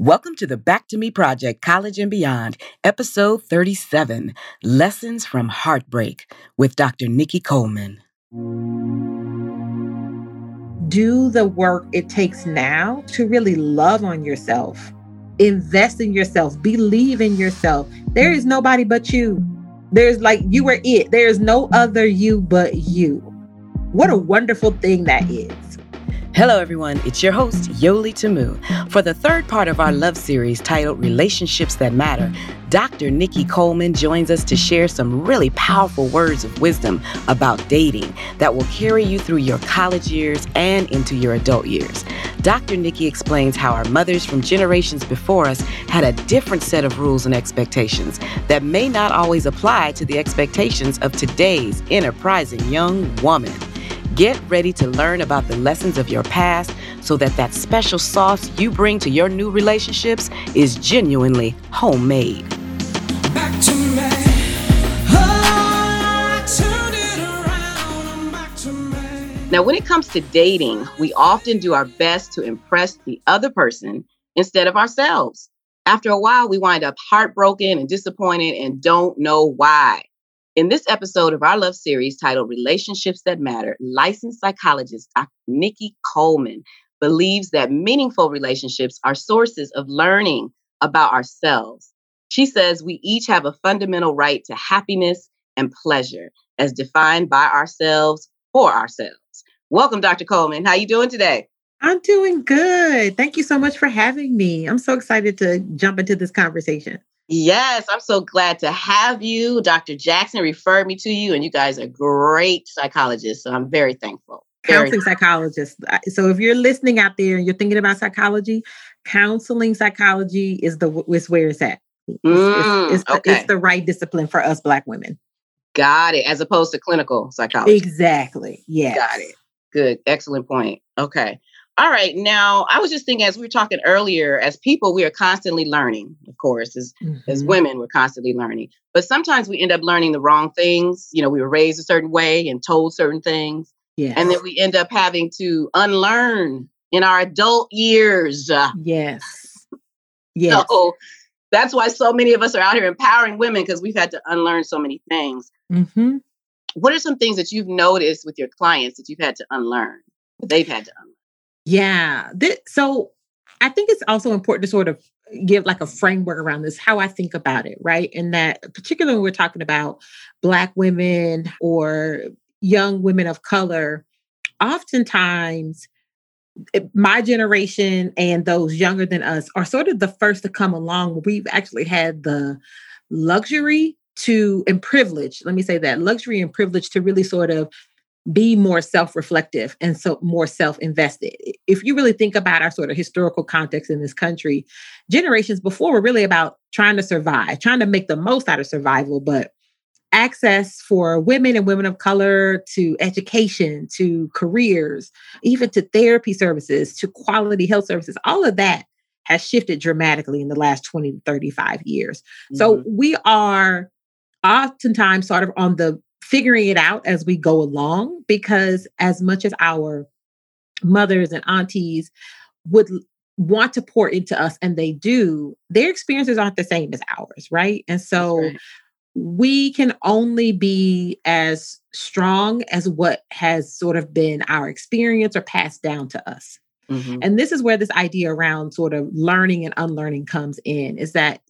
Welcome to the Back to Me Project College and Beyond, episode 37 Lessons from Heartbreak with Dr. Nikki Coleman. Do the work it takes now to really love on yourself, invest in yourself, believe in yourself. There is nobody but you. There's like you are it. There is no other you but you. What a wonderful thing that is. Hello, everyone. It's your host, Yoli Tamu. For the third part of our love series titled Relationships That Matter, Dr. Nikki Coleman joins us to share some really powerful words of wisdom about dating that will carry you through your college years and into your adult years. Dr. Nikki explains how our mothers from generations before us had a different set of rules and expectations that may not always apply to the expectations of today's enterprising young woman. Get ready to learn about the lessons of your past so that that special sauce you bring to your new relationships is genuinely homemade. Ah, back to me. Now, when it comes to dating, we often do our best to impress the other person instead of ourselves. After a while, we wind up heartbroken and disappointed and don't know why. In this episode of our love series titled Relationships That Matter, licensed psychologist Dr. Nikki Coleman believes that meaningful relationships are sources of learning about ourselves. She says we each have a fundamental right to happiness and pleasure as defined by ourselves for ourselves. Welcome, Dr. Coleman. How are you doing today? I'm doing good. Thank you so much for having me. I'm so excited to jump into this conversation. Yes, I'm so glad to have you. Dr. Jackson referred me to you, and you guys are great psychologists. So I'm very thankful. Very counseling psychologist. So if you're listening out there and you're thinking about psychology, counseling psychology is the is where it's at. It's, mm, it's, it's, okay. the, it's the right discipline for us Black women. Got it. As opposed to clinical psychology. Exactly. Yeah. Got it. Good. Excellent point. Okay. All right. Now, I was just thinking as we were talking earlier, as people, we are constantly learning, of course, as, mm-hmm. as women, we're constantly learning. But sometimes we end up learning the wrong things. You know, we were raised a certain way and told certain things. Yes. And then we end up having to unlearn in our adult years. Yes. Yes. So that's why so many of us are out here empowering women because we've had to unlearn so many things. Mm-hmm. What are some things that you've noticed with your clients that you've had to unlearn? That they've had to unlearn. Yeah. This, so I think it's also important to sort of give like a framework around this, how I think about it, right? And that particularly when we're talking about Black women or young women of color, oftentimes eh, my generation and those younger than us are sort of the first to come along. We've actually had the luxury to and privilege, let me say that luxury and privilege to really sort of be more self-reflective and so more self-invested. If you really think about our sort of historical context in this country, generations before were really about trying to survive, trying to make the most out of survival, but access for women and women of color to education, to careers, even to therapy services, to quality health services, all of that has shifted dramatically in the last 20 to 35 years. Mm-hmm. So we are oftentimes sort of on the figuring it out as we go along because as much as our mothers and aunties would want to pour into us and they do their experiences aren't the same as ours right and so right. we can only be as strong as what has sort of been our experience or passed down to us mm-hmm. and this is where this idea around sort of learning and unlearning comes in is that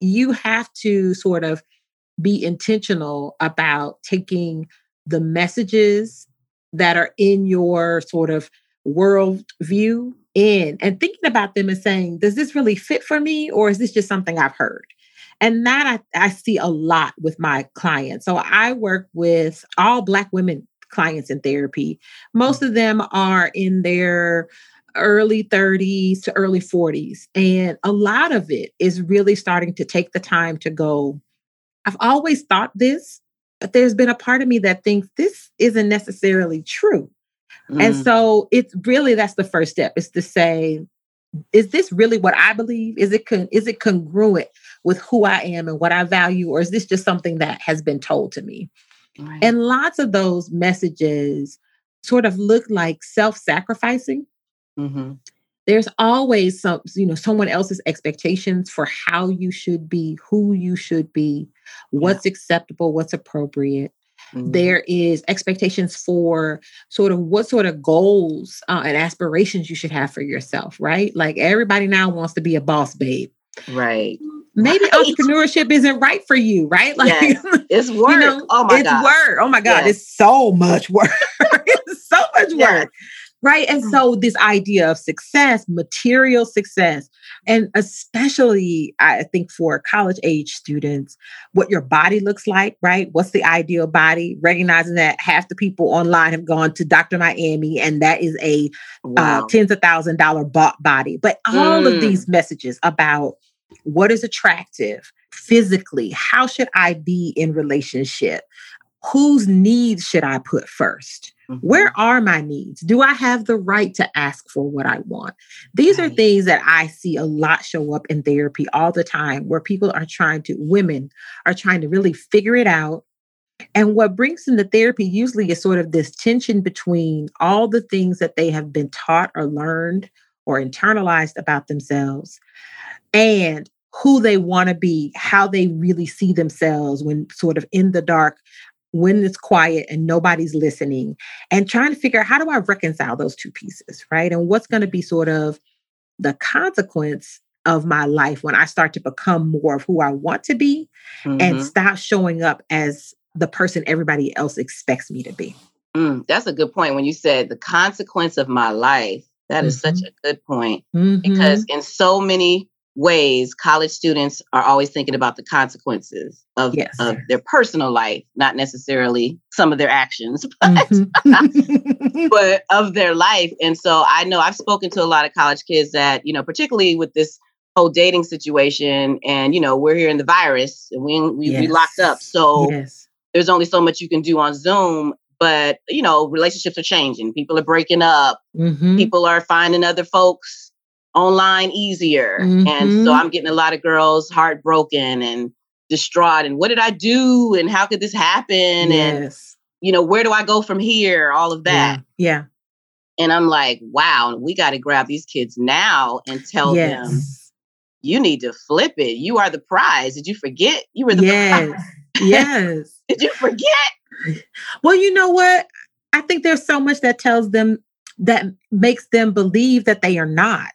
you have to sort of be intentional about taking the messages that are in your sort of world view in and thinking about them and saying, does this really fit for me or is this just something I've heard? And that I, I see a lot with my clients. So I work with all Black women clients in therapy. Most of them are in their early 30s to early 40s. And a lot of it is really starting to take the time to go, I've always thought this, but there's been a part of me that thinks this isn't necessarily true. Mm. And so it's really that's the first step is to say, is this really what I believe? Is it con- is it congruent with who I am and what I value, or is this just something that has been told to me? Right. And lots of those messages sort of look like self-sacrificing. Mm-hmm. There's always some, you know, someone else's expectations for how you should be, who you should be, what's yeah. acceptable, what's appropriate. Mm-hmm. There is expectations for sort of what sort of goals uh, and aspirations you should have for yourself, right? Like everybody now wants to be a boss babe. Right. Maybe right. entrepreneurship isn't right for you, right? Like yes. it's work. You know, oh my it's God. work. Oh my God. Yes. It's so much work. it's so much work. Yes. Right. And mm. so this idea of success, material success, and especially I think for college age students, what your body looks like, right? What's the ideal body? Recognizing that half the people online have gone to Dr. Miami and that is a uh, wow. uh, tens of thousand dollar bought body. But all mm. of these messages about what is attractive physically, how should I be in relationship? Whose needs should I put 1st mm-hmm. Where mm-hmm. are my needs? Do I have the right to ask for what I want? These right. are things that I see a lot show up in therapy all the time where people are trying to, women are trying to really figure it out. And what brings them to therapy usually is sort of this tension between all the things that they have been taught or learned or internalized about themselves and who they want to be, how they really see themselves when sort of in the dark, when it's quiet and nobody's listening, and trying to figure out how do I reconcile those two pieces, right? And what's going to be sort of the consequence of my life when I start to become more of who I want to be mm-hmm. and stop showing up as the person everybody else expects me to be. Mm, that's a good point. When you said the consequence of my life, that mm-hmm. is such mm-hmm. a good point mm-hmm. because in so many ways college students are always thinking about the consequences of, yes. of their personal life not necessarily some of their actions but, mm-hmm. but of their life and so i know i've spoken to a lot of college kids that you know particularly with this whole dating situation and you know we're here in the virus and we we, yes. we locked up so yes. there's only so much you can do on zoom but you know relationships are changing people are breaking up mm-hmm. people are finding other folks online easier. Mm-hmm. And so mm-hmm. I'm getting a lot of girls heartbroken and distraught. And what did I do? And how could this happen? Yes. And, you know, where do I go from here? All of that. Yeah. yeah. And I'm like, wow, we got to grab these kids now and tell yes. them, you need to flip it. You are the prize. Did you forget? You were the yes. prize. Yes. Did you forget? Well, you know what? I think there's so much that tells them that makes them believe that they are not.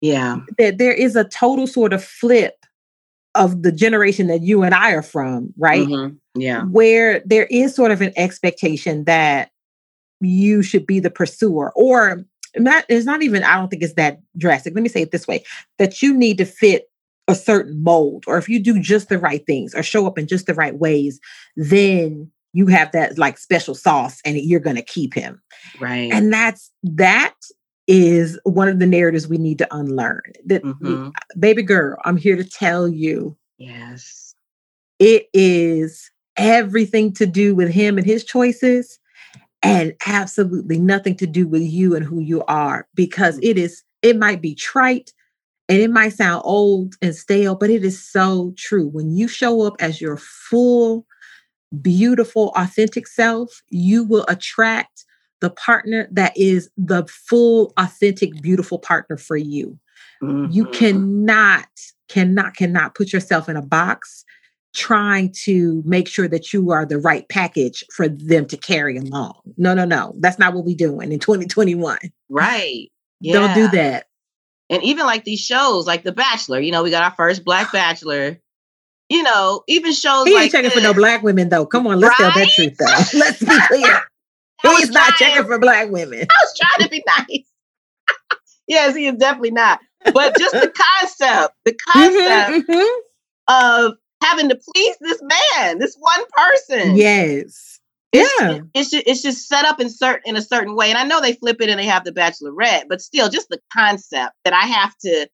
Yeah. That there is a total sort of flip of the generation that you and I are from, right? Mm-hmm. Yeah. Where there is sort of an expectation that you should be the pursuer or not it's not even I don't think it's that drastic. Let me say it this way that you need to fit a certain mold or if you do just the right things or show up in just the right ways, then you have that like special sauce and you're going to keep him. Right. And that's that is one of the narratives we need to unlearn. That mm-hmm. baby girl, I'm here to tell you. Yes. It is everything to do with him and his choices and absolutely nothing to do with you and who you are because it is it might be trite and it might sound old and stale but it is so true when you show up as your full beautiful authentic self you will attract the partner that is the full, authentic, beautiful partner for you. Mm-hmm. You cannot, cannot, cannot put yourself in a box trying to make sure that you are the right package for them to carry along. No, no, no. That's not what we're doing in 2021. Right. Yeah. Don't do that. And even like these shows, like The Bachelor, you know, we got our first Black Bachelor. You know, even shows he like ain't checking this. for no black women though. Come on, let's right? tell that truth though. let's be clear. He's not checking for black women. I was trying to be nice. yes, he is definitely not. But just the concept, the mm-hmm, concept mm-hmm, mm-hmm. of having to please this man, this one person. Yes. It's, yeah. It's just, it's just set up in certain in a certain way. And I know they flip it and they have the bachelorette, but still just the concept that I have to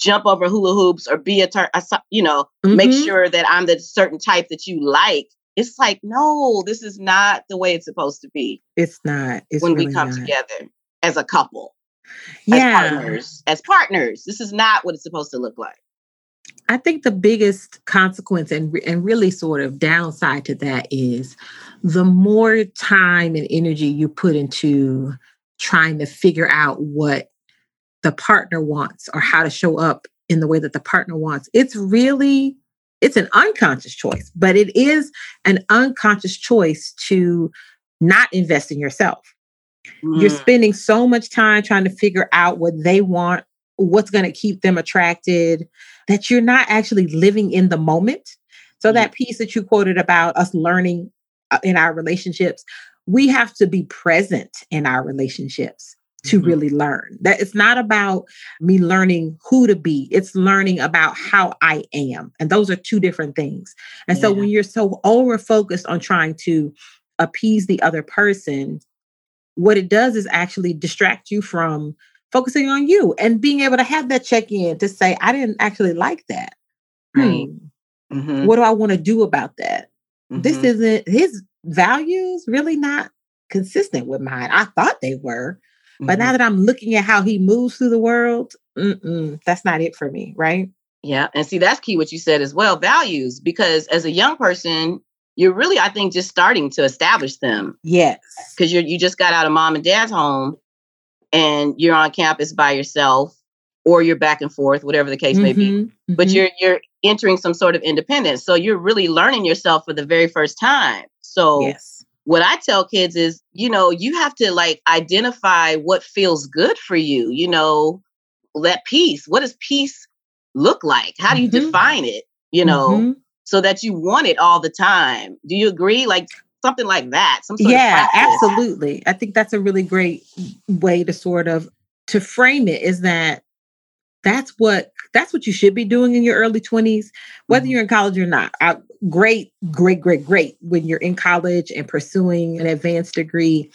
jump over hula hoops or be a, ter- a you know, mm-hmm. make sure that I'm the certain type that you like it's like, no, this is not the way it's supposed to be. It's not. It's when really we come not. together as a couple, yeah. as partners, as partners. This is not what it's supposed to look like. I think the biggest consequence and and really sort of downside to that is the more time and energy you put into trying to figure out what the partner wants or how to show up in the way that the partner wants. It's really it's an unconscious choice, but it is an unconscious choice to not invest in yourself. Mm. You're spending so much time trying to figure out what they want, what's going to keep them attracted, that you're not actually living in the moment. So, mm. that piece that you quoted about us learning uh, in our relationships, we have to be present in our relationships to mm-hmm. really learn. That it's not about me learning who to be, it's learning about how I am. And those are two different things. And yeah. so when you're so over focused on trying to appease the other person, what it does is actually distract you from focusing on you and being able to have that check in to say, I didn't actually like that. Right. Hmm. Mm-hmm. What do I want to do about that? Mm-hmm. This isn't his values really not consistent with mine. I thought they were, but mm-hmm. now that I'm looking at how he moves through the world, that's not it for me, right? Yeah. And see, that's key what you said as well values, because as a young person, you're really, I think, just starting to establish them. Yes. Because you you just got out of mom and dad's home and you're on campus by yourself or you're back and forth, whatever the case mm-hmm. may be. Mm-hmm. But mm-hmm. you're you're entering some sort of independence. So you're really learning yourself for the very first time. So yes what I tell kids is, you know, you have to like identify what feels good for you, you know, that peace. What does peace look like? How do you mm-hmm. define it, you know, mm-hmm. so that you want it all the time? Do you agree? Like something like that. Some yeah, absolutely. I think that's a really great way to sort of to frame it is that that's what that's what you should be doing in your early 20s whether mm-hmm. you're in college or not. I, great great great great when you're in college and pursuing an advanced degree.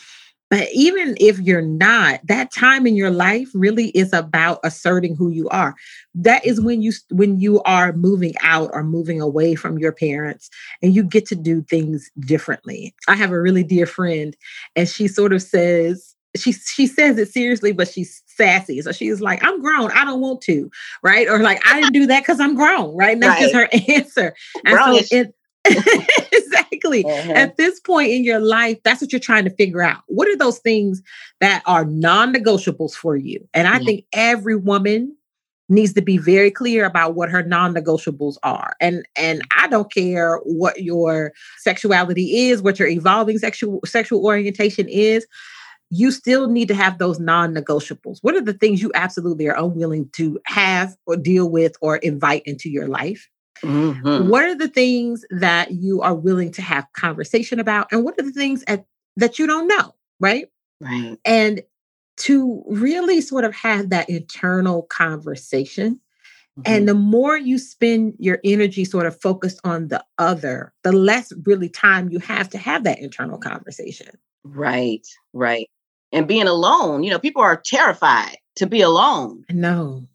But even if you're not that time in your life really is about asserting who you are. That is when you when you are moving out or moving away from your parents and you get to do things differently. I have a really dear friend and she sort of says she she says it seriously but she's sassy. So she's like, I'm grown. I don't want to. Right. Or like, I didn't do that because I'm grown. Right. And that's right. just her answer. And Grown-ish. so it, exactly. Uh-huh. At this point in your life, that's what you're trying to figure out. What are those things that are non negotiables for you? And I think every woman needs to be very clear about what her non-negotiables are and and i don't care what your sexuality is what your evolving sexual sexual orientation is you still need to have those non negotiables. What are the things you absolutely are unwilling to have or deal with or invite into your life? Mm-hmm. What are the things that you are willing to have conversation about? And what are the things at, that you don't know? Right. Right. And to really sort of have that internal conversation. Mm-hmm. And the more you spend your energy sort of focused on the other, the less really time you have to have that internal conversation. Right, right and being alone. You know, people are terrified to be alone. No.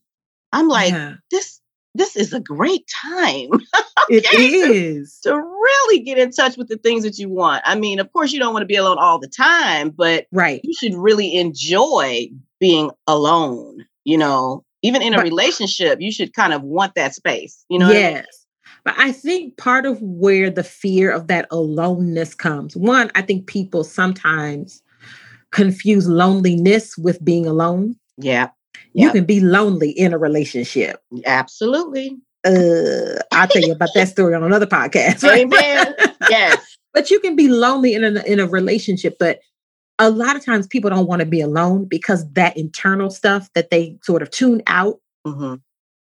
I'm like, yeah. this this is a great time. it is to, to, really get in touch with the things that you want. I mean, of course, you don't want to be alone all the time, but right, you should really enjoy being alone. You know, even in a but, relationship, you should kind of want that space. You know, yes. I mean? But I think part of where the fear of that aloneness comes, one, I think people sometimes confuse loneliness with being alone. Yeah. You yep. can be lonely in a relationship. Absolutely. Uh, I'll tell you about that story on another podcast. Right? Amen. yes. But you can be lonely in a, in a relationship, but a lot of times people don't want to be alone because that internal stuff that they sort of tune out, mm-hmm.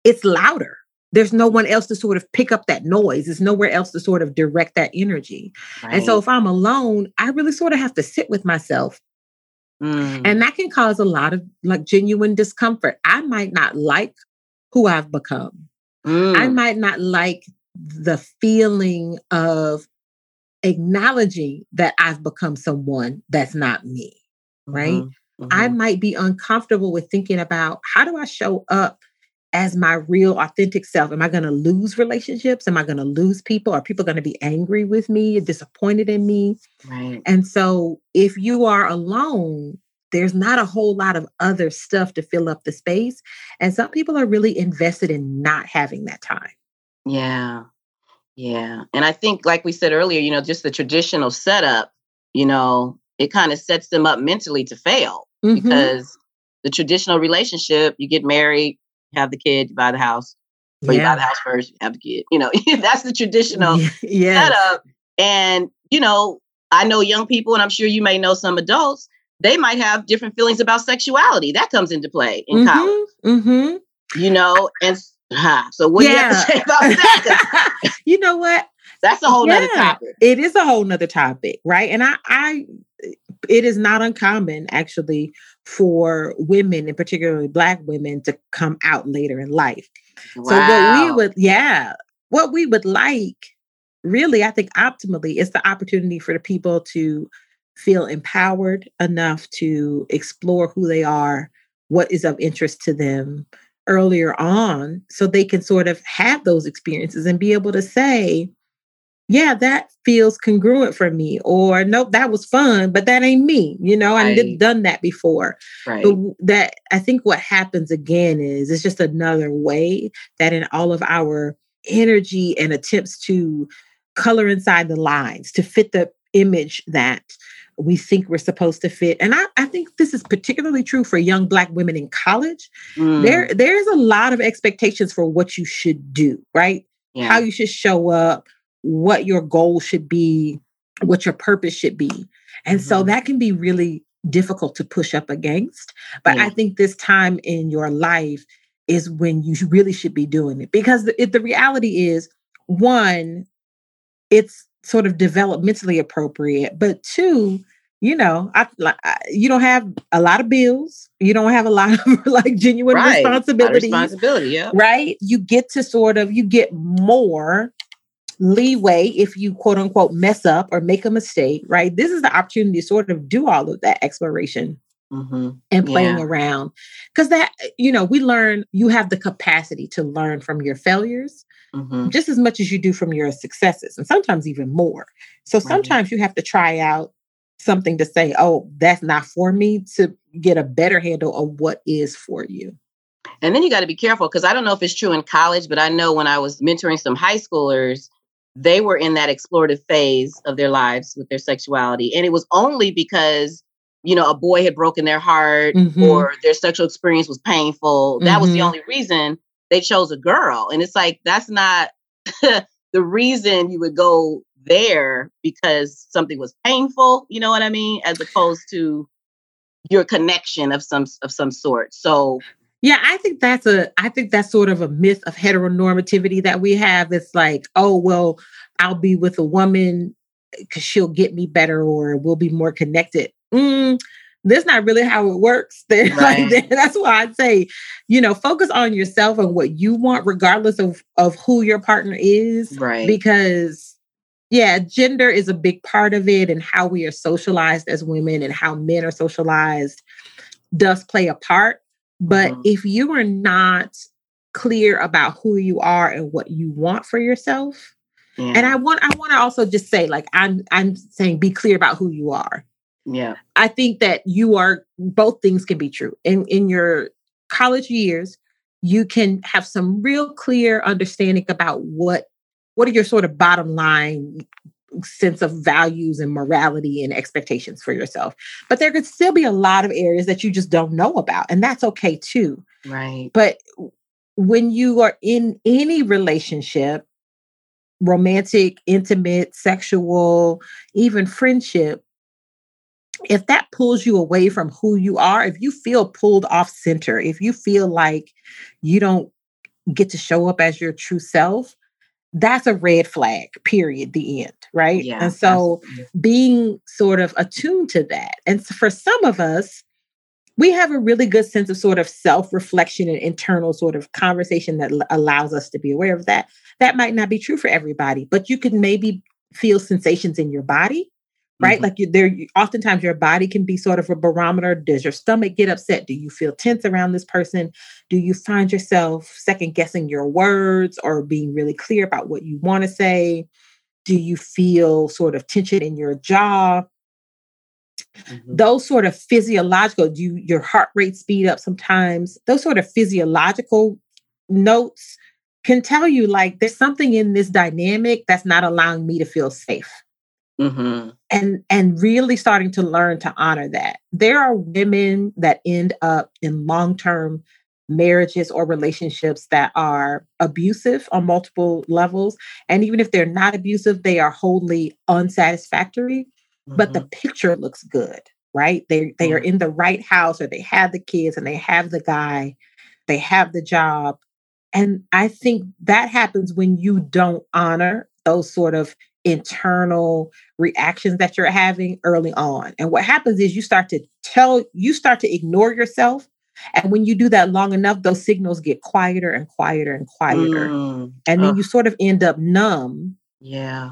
it's louder. There's no one else to sort of pick up that noise. There's nowhere else to sort of direct that energy. Right. And so if I'm alone, I really sort of have to sit with myself Mm. And that can cause a lot of like genuine discomfort. I might not like who I've become. Mm. I might not like the feeling of acknowledging that I've become someone that's not me, right? Mm-hmm. Mm-hmm. I might be uncomfortable with thinking about how do I show up as my real authentic self? Am I going to lose relationships? Am I going to lose people? Are people going to be angry with me, disappointed in me? Right. And so if you are alone, there's not a whole lot of other stuff to fill up the space. And some people are really invested in not having that time. Yeah. Yeah. And I think, like we said earlier, you know, just the traditional setup, you know, it kind of sets them up mentally to fail mm-hmm. because the traditional relationship, you get married, have the kid, you buy the house. Or yeah. you buy the house first, you have the kid. You know, that's the traditional yes. setup. And, you know, I know young people, and I'm sure you may know some adults, they might have different feelings about sexuality. That comes into play in mm-hmm, college. Mm-hmm. You know, and so what yeah. do you have to say about that? you know what? That's a whole yeah, nother topic. It is a whole nother topic, right? And I, I, it is not uncommon actually for women, and particularly Black women, to come out later in life. Wow. So what we would, yeah, what we would like, really, I think optimally, is the opportunity for the people to feel empowered enough to explore who they are, what is of interest to them earlier on, so they can sort of have those experiences and be able to say, yeah, that feels congruent for me. Or nope, that was fun, but that ain't me. You know, right. I've done that before. Right. But that I think what happens again is it's just another way that in all of our energy and attempts to color inside the lines to fit the image that we think we're supposed to fit. And I, I think this is particularly true for young black women in college. Mm. There, there's a lot of expectations for what you should do, right? Yeah. How you should show up, what your goal should be, what your purpose should be. And mm-hmm. so that can be really difficult to push up against. But yeah. I think this time in your life is when you really should be doing it because the, the reality is one, it's sort of developmentally appropriate, but two, you know, I, I, you don't have a lot of bills. You don't have a lot of like genuine right. responsibility. Responsibility, yeah. Right. You get to sort of you get more leeway if you quote unquote mess up or make a mistake, right? This is the opportunity to sort of do all of that exploration mm-hmm. and playing yeah. around. Because that, you know, we learn you have the capacity to learn from your failures mm-hmm. just as much as you do from your successes, and sometimes even more. So sometimes right. you have to try out something to say, oh, that's not for me to get a better handle of what is for you. And then you got to be careful because I don't know if it's true in college, but I know when I was mentoring some high schoolers, they were in that explorative phase of their lives with their sexuality. And it was only because, you know, a boy had broken their heart mm-hmm. or their sexual experience was painful. That mm-hmm. was the mm-hmm. only reason they chose a girl. And it's like, that's not the reason you would go there because something was painful, you know what I mean? As opposed to your connection of some of some sort. So yeah, I think that's a I think that's sort of a myth of heteronormativity that we have. It's like, oh well, I'll be with a woman because she'll get me better or we'll be more connected. Mm, that's not really how it works. Right. like, that's why I'd say, you know, focus on yourself and what you want, regardless of of who your partner is. Right. Because yeah, gender is a big part of it, and how we are socialized as women and how men are socialized does play a part. But mm-hmm. if you are not clear about who you are and what you want for yourself, yeah. and I want I want to also just say, like I'm I'm saying, be clear about who you are. Yeah, I think that you are both things can be true in in your college years. You can have some real clear understanding about what what are your sort of bottom line sense of values and morality and expectations for yourself. But there could still be a lot of areas that you just don't know about, and that's okay too. Right. But when you are in any relationship, romantic, intimate, sexual, even friendship, if that pulls you away from who you are, if you feel pulled off center, if you feel like you don't get to show up as your true self, that's a red flag, period, the end, right? Yeah, and so absolutely. being sort of attuned to that. And for some of us, we have a really good sense of sort of self reflection and internal sort of conversation that l- allows us to be aware of that. That might not be true for everybody, but you can maybe feel sensations in your body right? Mm-hmm. Like you, there, oftentimes your body can be sort of a barometer. Does your stomach get upset? Do you feel tense around this person? Do you find yourself second guessing your words or being really clear about what you want to say? Do you feel sort of tension in your jaw? Mm-hmm. Those sort of physiological, do you, your heart rate speed up sometimes? Those sort of physiological notes can tell you like there's something in this dynamic that's not allowing me to feel safe Mm-hmm. And and really starting to learn to honor that. There are women that end up in long-term marriages or relationships that are abusive on multiple levels. And even if they're not abusive, they are wholly unsatisfactory, mm-hmm. but the mm-hmm. picture looks good, right? They they mm-hmm. are in the right house or they have the kids and they have the guy, they have the job. And I think that happens when you don't honor those sort of internal reactions that you're having early on. And what happens is you start to tell, you start to ignore yourself. And when you do that long enough, those signals get quieter and quieter and quieter. Mm. And then you sort of end up numb. Yeah.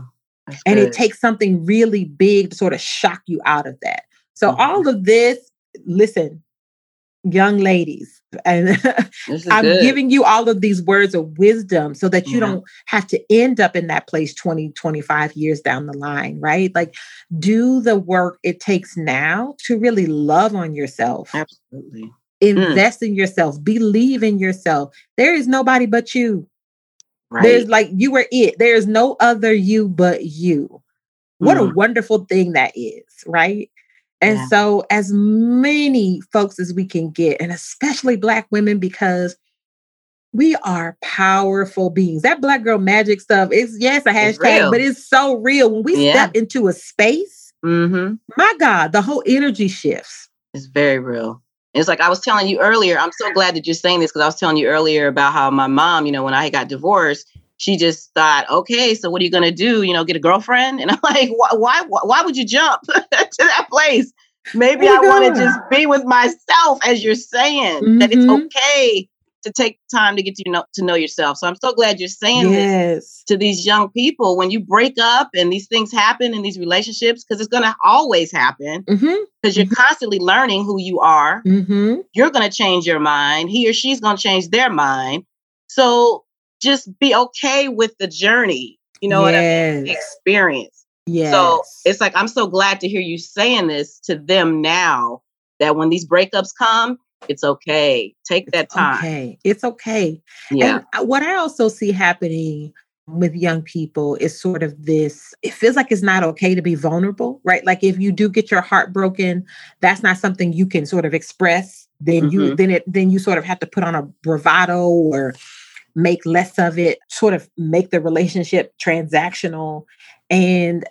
And good. it takes something really big to sort of shock you out of that. So, mm-hmm. all of this, listen, young ladies, and I'm good. giving you all of these words of wisdom so that you yeah. don't have to end up in that place 20, 25 years down the line, right? Like, do the work it takes now to really love on yourself. Absolutely. Mm. Invest mm. in yourself, believe in yourself. There is nobody but you. Right. There's like, you are it. There's no other you but you. What mm. a wonderful thing that is, right? And yeah. so, as many folks as we can get, and especially Black women, because we are powerful beings. That Black girl magic stuff is, yes, a hashtag, but it's so real. When we yeah. step into a space, mm-hmm. my God, the whole energy shifts. It's very real. It's like I was telling you earlier, I'm so glad that you're saying this because I was telling you earlier about how my mom, you know, when I got divorced, she just thought, okay, so what are you going to do? You know, get a girlfriend? And I'm like, why, why, why would you jump to that place? Maybe I want to just be with myself, as you're saying, mm-hmm. that it's mm-hmm. okay to take time to get to know to know yourself. So I'm so glad you're saying yes. this to these young people when you break up and these things happen in these relationships because it's going to always happen because mm-hmm. you're mm-hmm. constantly learning who you are. Mm-hmm. You're going to change your mind. He or she's going to change their mind. So just be okay with the journey. You know yes. what I mean? Experience. Yeah. So it's like I'm so glad to hear you saying this to them now that when these breakups come, it's okay. Take that time. Okay. It's okay. Yeah. And what I also see happening with young people is sort of this it feels like it's not okay to be vulnerable, right? Like if you do get your heart broken, that's not something you can sort of express. Then mm-hmm. you then it then you sort of have to put on a bravado or make less of it, sort of make the relationship transactional. And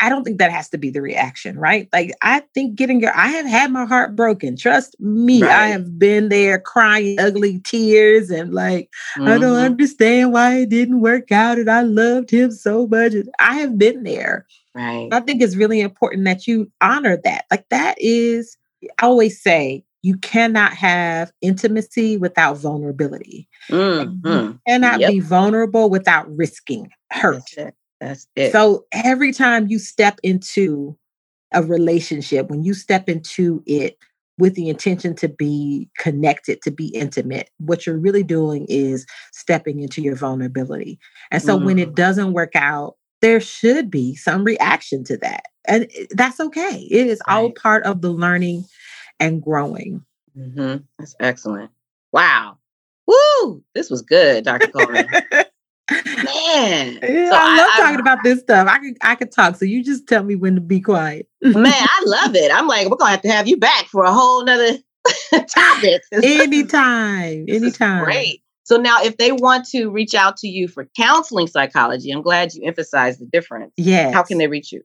I don't think that has to be the reaction, right? Like I think getting your I have had my heart broken. Trust me, right. I have been there crying ugly tears and like mm-hmm. I don't mm-hmm. understand why it didn't work out and I loved him so much. I have been there. Right. I think it's really important that you honor that. Like that is I always say you cannot have intimacy without vulnerability. Mm-hmm. You cannot yep. be vulnerable without risking hurt. That's it. So every time you step into a relationship, when you step into it with the intention to be connected, to be intimate, what you're really doing is stepping into your vulnerability. And so mm-hmm. when it mm-hmm. doesn't work out, there should be some reaction to that. And that's okay. It is right. all part of the learning and growing. Mm-hmm. That's excellent. Wow. Woo! This was good, Dr. Coleman. Man, yeah, so I love I, talking I, about this stuff. I could I could talk, so you just tell me when to be quiet. man, I love it. I'm like, we're gonna have to have you back for a whole nother topic. anytime, anytime. Great. So now, if they want to reach out to you for counseling psychology, I'm glad you emphasized the difference. Yeah. How can they reach you?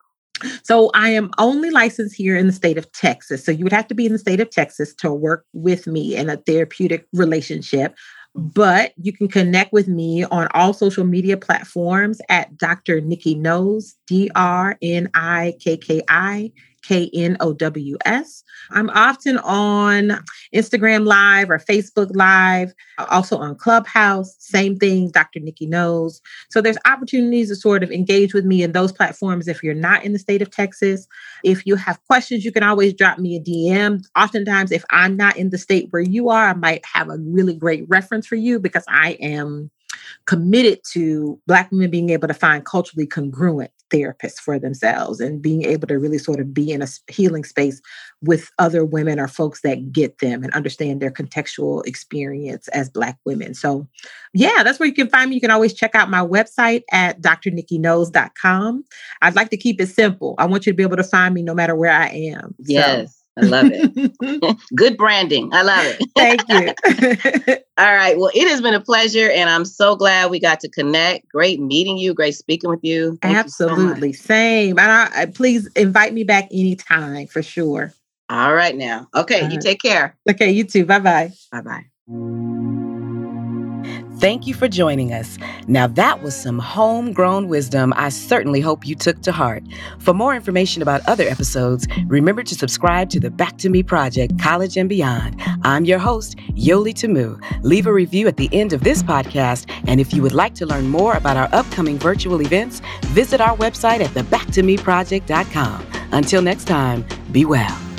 So I am only licensed here in the state of Texas. So you would have to be in the state of Texas to work with me in a therapeutic relationship. But you can connect with me on all social media platforms at Dr. Nikki Knows, D R N I K K I K N O W S. I'm often on Instagram Live or Facebook Live, uh, also on Clubhouse. Same thing, Dr. Nikki knows. So there's opportunities to sort of engage with me in those platforms if you're not in the state of Texas. If you have questions, you can always drop me a DM. Oftentimes, if I'm not in the state where you are, I might have a really great reference for you because I am committed to Black women being able to find culturally congruent therapists for themselves and being able to really sort of be in a healing space with other women or folks that get them and understand their contextual experience as Black women. So, yeah, that's where you can find me. You can always check out my website at drnikkiknows.com. I'd like to keep it simple. I want you to be able to find me no matter where I am. Yes. So. I love it. Good branding. I love it. Thank you. All right. Well, it has been a pleasure, and I'm so glad we got to connect. Great meeting you. Great speaking with you. Thank Absolutely. You so Same. And I, I, please invite me back anytime for sure. All right, now. Okay. you take care. Okay. You too. Bye bye. Bye bye. Thank you for joining us. Now, that was some homegrown wisdom I certainly hope you took to heart. For more information about other episodes, remember to subscribe to the Back to Me Project, College and Beyond. I'm your host, Yoli Tamu. Leave a review at the end of this podcast. And if you would like to learn more about our upcoming virtual events, visit our website at thebacktomeproject.com. Until next time, be well.